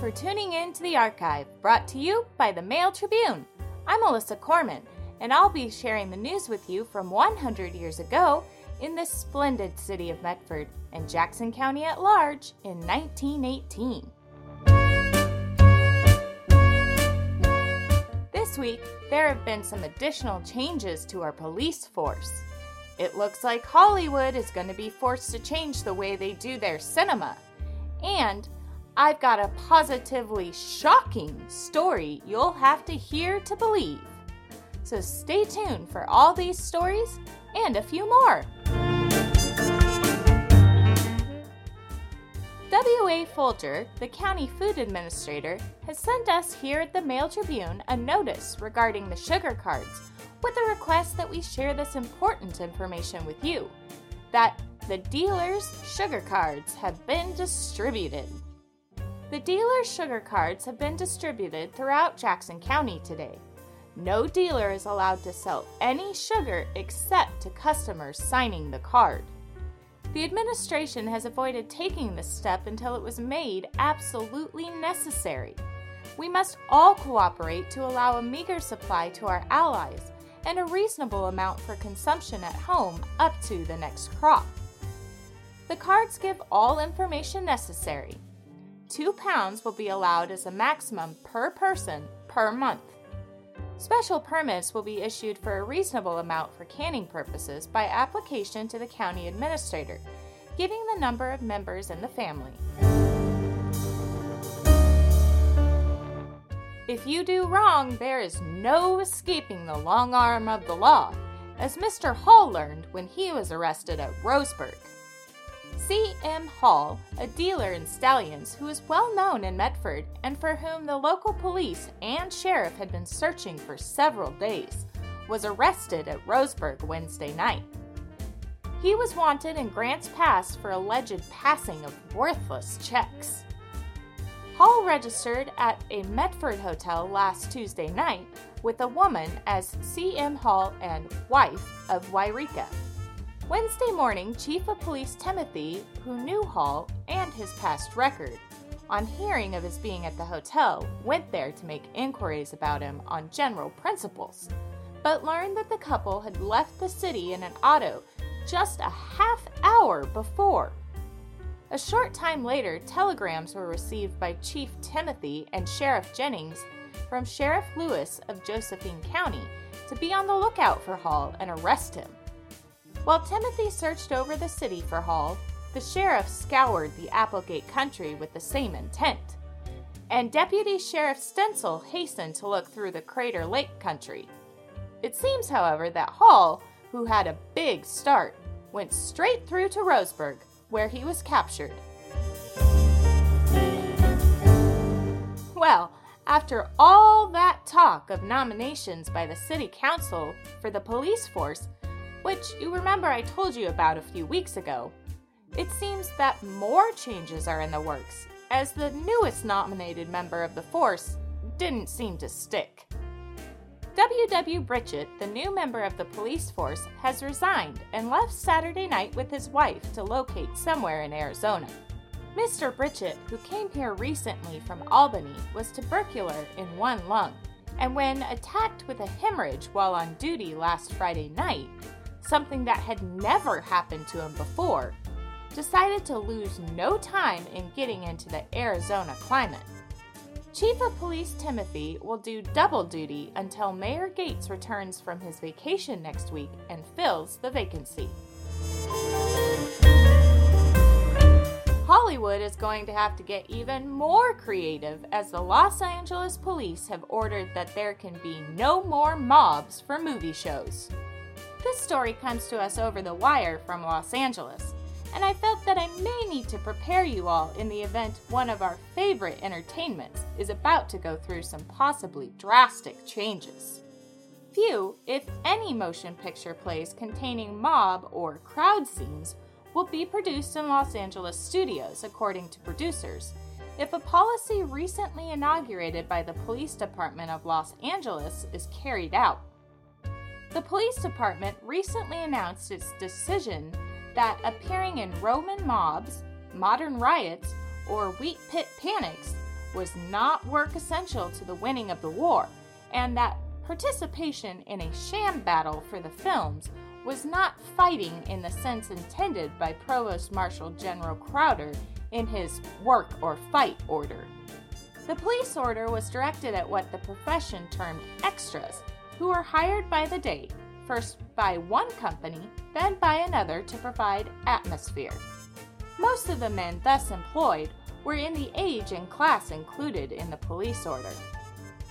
For tuning in to the archive, brought to you by the Mail Tribune. I'm Melissa Corman, and I'll be sharing the news with you from 100 years ago in the splendid city of Medford and Jackson County at large in 1918. This week, there have been some additional changes to our police force. It looks like Hollywood is going to be forced to change the way they do their cinema. And I've got a positively shocking story you'll have to hear to believe. So stay tuned for all these stories and a few more. W.A. Folger, the county food administrator, has sent us here at the Mail Tribune a notice regarding the sugar cards with a request that we share this important information with you that the dealer's sugar cards have been distributed. The dealer's sugar cards have been distributed throughout Jackson County today. No dealer is allowed to sell any sugar except to customers signing the card. The administration has avoided taking this step until it was made absolutely necessary. We must all cooperate to allow a meager supply to our allies and a reasonable amount for consumption at home up to the next crop. The cards give all information necessary. Two pounds will be allowed as a maximum per person per month. Special permits will be issued for a reasonable amount for canning purposes by application to the county administrator, giving the number of members in the family. If you do wrong, there is no escaping the long arm of the law, as Mr. Hall learned when he was arrested at Roseburg. C.M. Hall, a dealer in stallions who is well known in Medford and for whom the local police and sheriff had been searching for several days, was arrested at Roseburg Wednesday night. He was wanted in Grants Pass for alleged passing of worthless checks. Hall registered at a Medford hotel last Tuesday night with a woman as C.M. Hall and wife of Waurika. Wednesday morning, Chief of Police Timothy, who knew Hall and his past record, on hearing of his being at the hotel, went there to make inquiries about him on general principles, but learned that the couple had left the city in an auto just a half hour before. A short time later, telegrams were received by Chief Timothy and Sheriff Jennings from Sheriff Lewis of Josephine County to be on the lookout for Hall and arrest him. While Timothy searched over the city for Hall, the sheriff scoured the Applegate country with the same intent. And Deputy Sheriff Stencil hastened to look through the Crater Lake country. It seems, however, that Hall, who had a big start, went straight through to Roseburg, where he was captured. Well, after all that talk of nominations by the City Council for the police force, which you remember I told you about a few weeks ago. It seems that more changes are in the works, as the newest nominated member of the force didn't seem to stick. W.W. Britchett, the new member of the police force, has resigned and left Saturday night with his wife to locate somewhere in Arizona. Mr. Britchett, who came here recently from Albany, was tubercular in one lung, and when attacked with a hemorrhage while on duty last Friday night, something that had never happened to him before, decided to lose no time in getting into the Arizona climate. Chief of Police Timothy will do double duty until Mayor Gates returns from his vacation next week and fills the vacancy. Hollywood is going to have to get even more creative as the Los Angeles police have ordered that there can be no more mobs for movie shows. This story comes to us over the wire from Los Angeles, and I felt that I may need to prepare you all in the event one of our favorite entertainments is about to go through some possibly drastic changes. Few, if any, motion picture plays containing mob or crowd scenes will be produced in Los Angeles studios, according to producers. If a policy recently inaugurated by the Police Department of Los Angeles is carried out, the police department recently announced its decision that appearing in Roman mobs, modern riots, or wheat pit panics was not work essential to the winning of the war, and that participation in a sham battle for the films was not fighting in the sense intended by Provost Marshal General Crowder in his work or fight order. The police order was directed at what the profession termed extras, who were hired by the day, first by one company, then by another to provide atmosphere. Most of the men thus employed were in the age and class included in the police order.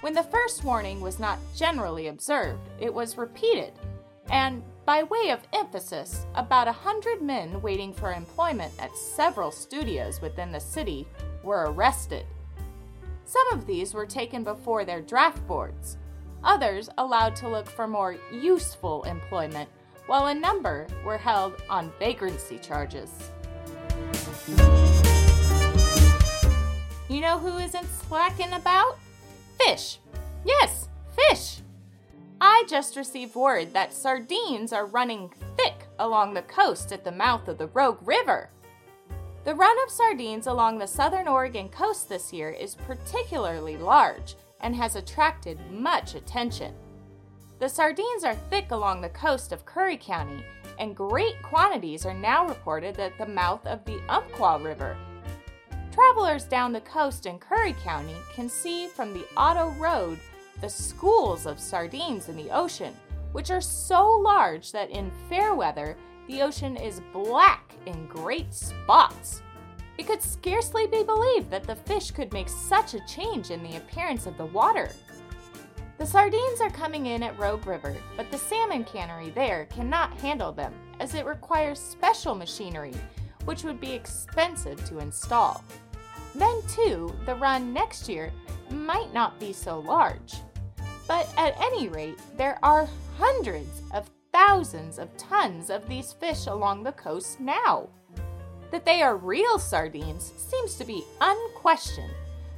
When the first warning was not generally observed, it was repeated, and by way of emphasis, about a hundred men waiting for employment at several studios within the city were arrested. Some of these were taken before their draft boards, others allowed to look for more useful employment, while a number were held on vagrancy charges. You know who isn't slacking about? Fish. Yes, fish. I just received word that sardines are running thick along the coast at the mouth of the Rogue River. The run of sardines along the southern Oregon coast this year is particularly large and has attracted much attention. The sardines are thick along the coast of Curry County, and great quantities are now reported at the mouth of the Umpqua River. Travelers down the coast in Curry County can see from the Otto Road the schools of sardines in the ocean, which are so large that in fair weather the ocean is black in great spots. It could scarcely be believed that the fish could make such a change in the appearance of the water. The sardines are coming in at Rogue River, but the salmon cannery there cannot handle them as it requires special machinery, which would be expensive to install. Then, too, the run next year might not be so large. But at any rate, there are hundreds of thousands of tons of these fish along the coast now. That they are real sardines seems to be unquestioned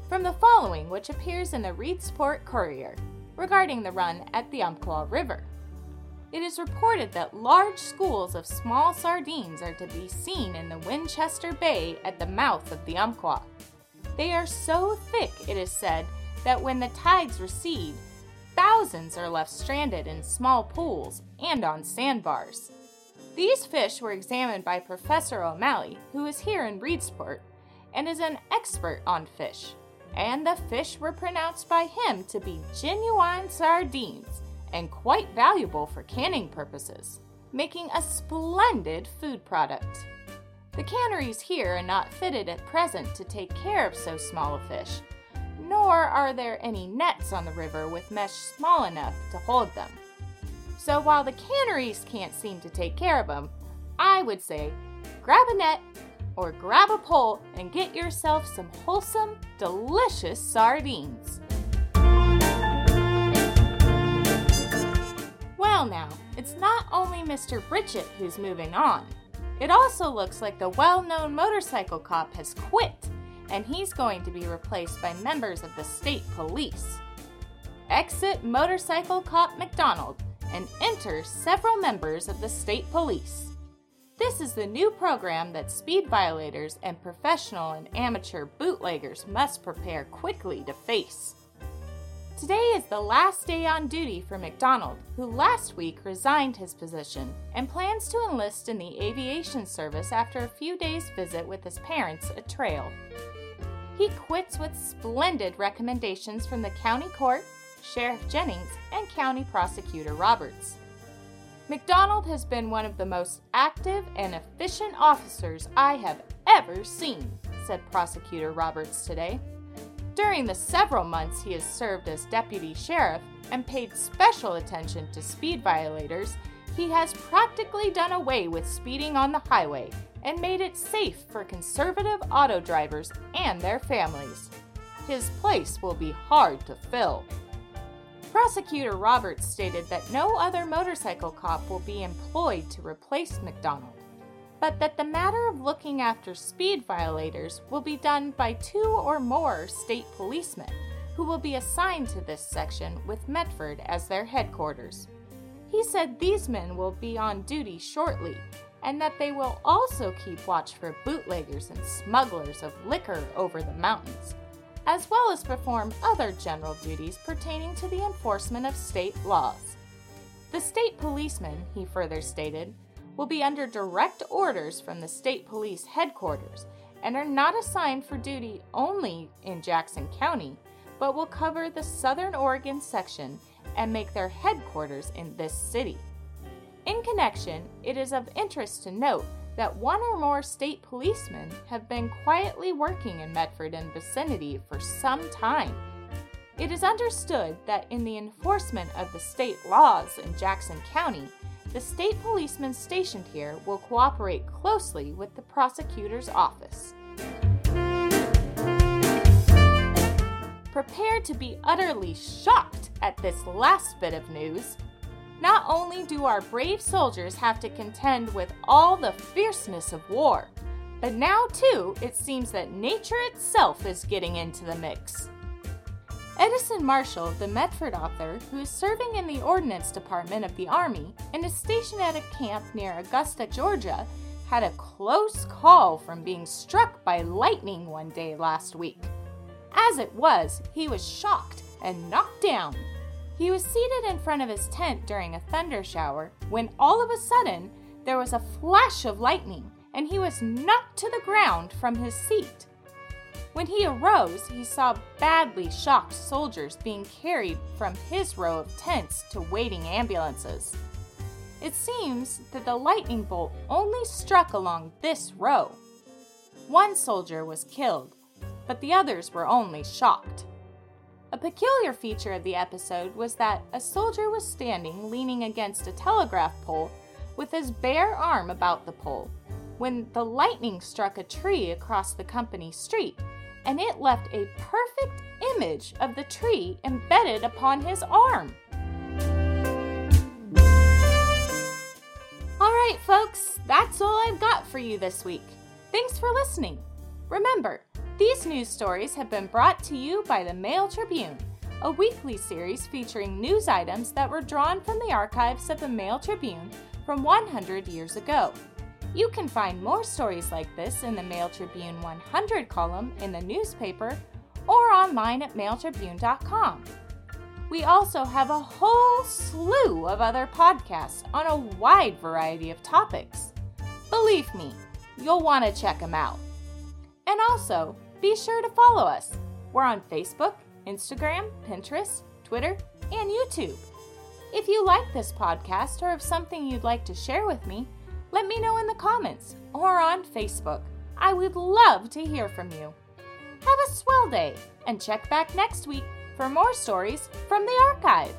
from the following, which appears in the Reedsport Courier regarding the run at the Umpqua River. It is reported that large schools of small sardines are to be seen in the Winchester Bay at the mouth of the Umpqua. They are so thick, it is said, that when the tides recede, thousands are left stranded in small pools and on sandbars. These fish were examined by Professor O'Malley, who is here in Reedsport, and is an expert on fish. And the fish were pronounced by him to be genuine sardines and quite valuable for canning purposes, making a splendid food product. The canneries here are not fitted at present to take care of so small a fish, nor are there any nets on the river with mesh small enough to hold them. So while the canneries can't seem to take care of them, I would say grab a net or grab a pole and get yourself some wholesome, delicious sardines. Well, now, it's not only Mr. Britchett who's moving on. It also looks like the well known motorcycle cop has quit, and he's going to be replaced by members of the state police. Exit Motorcycle Cop McDonald and enter several members of the state police. This is the new program that speed violators and professional and amateur bootleggers must prepare quickly to face. Today is the last day on duty for McDonald, who last week resigned his position and plans to enlist in the aviation service after a few days' visit with his parents at Trail. He quits with splendid recommendations from the county court, Sheriff Jennings, and County Prosecutor Roberts. McDonald has been one of the most active and efficient officers I have ever seen, said Prosecutor Roberts today. During the several months he has served as deputy sheriff and paid special attention to speed violators, he has practically done away with speeding on the highway and made it safe for conservative auto drivers and their families. His place will be hard to fill. Prosecutor Roberts stated that no other motorcycle cop will be employed to replace McDonald, but that the matter of looking after speed violators will be done by two or more state policemen who will be assigned to this section with Medford as their headquarters. He said these men will be on duty shortly and that they will also keep watch for bootleggers and smugglers of liquor over the mountains as well as perform other general duties pertaining to the enforcement of state laws. The state policeman, he further stated, will be under direct orders from the state police headquarters and are not assigned for duty only in Jackson County, but will cover the Southern Oregon section and make their headquarters in this city. In connection, it is of interest to note that one or more state policemen have been quietly working in Medford and vicinity for some time. It is understood that in the enforcement of the state laws in Jackson County, the state policemen stationed here will cooperate closely with the prosecutor's office. Prepared to be utterly shocked at this last bit of news, not only do our brave soldiers have to contend with all the fierceness of war, but now too it seems that nature itself is getting into the mix. Edison Marshall, the Medford author, who is serving in the Ordnance Department of the Army and is stationed at a camp near Augusta, Georgia, had a close call from being struck by lightning one day last week. As it was, he was shocked and knocked down. He was seated in front of his tent during a thunder shower when all of a sudden there was a flash of lightning and he was knocked to the ground from his seat. When he arose, he saw badly shocked soldiers being carried from his row of tents to waiting ambulances. It seems that the lightning bolt only struck along this row. One soldier was killed, but the others were only shocked. A peculiar feature of the episode was that a soldier was standing leaning against a telegraph pole with his bare arm about the pole when the lightning struck a tree across the company street and it left a perfect image of the tree embedded upon his arm. All right, folks, that's all I've got for you this week. Thanks for listening. Remember, these news stories have been brought to you by the Mail Tribune, a weekly series featuring news items that were drawn from the archives of the Mail Tribune from 100 years ago. You can find more stories like this in the Mail Tribune 100 column in the newspaper or online at mailtribune.com. We also have a whole slew of other podcasts on a wide variety of topics. Believe me, you'll want to check them out. And also, be sure to follow us. We're on Facebook, Instagram, Pinterest, Twitter, and YouTube. If you like this podcast or have something you'd like to share with me, let me know in the comments or on Facebook. I would love to hear from you. Have a swell day and check back next week for more stories from the archive.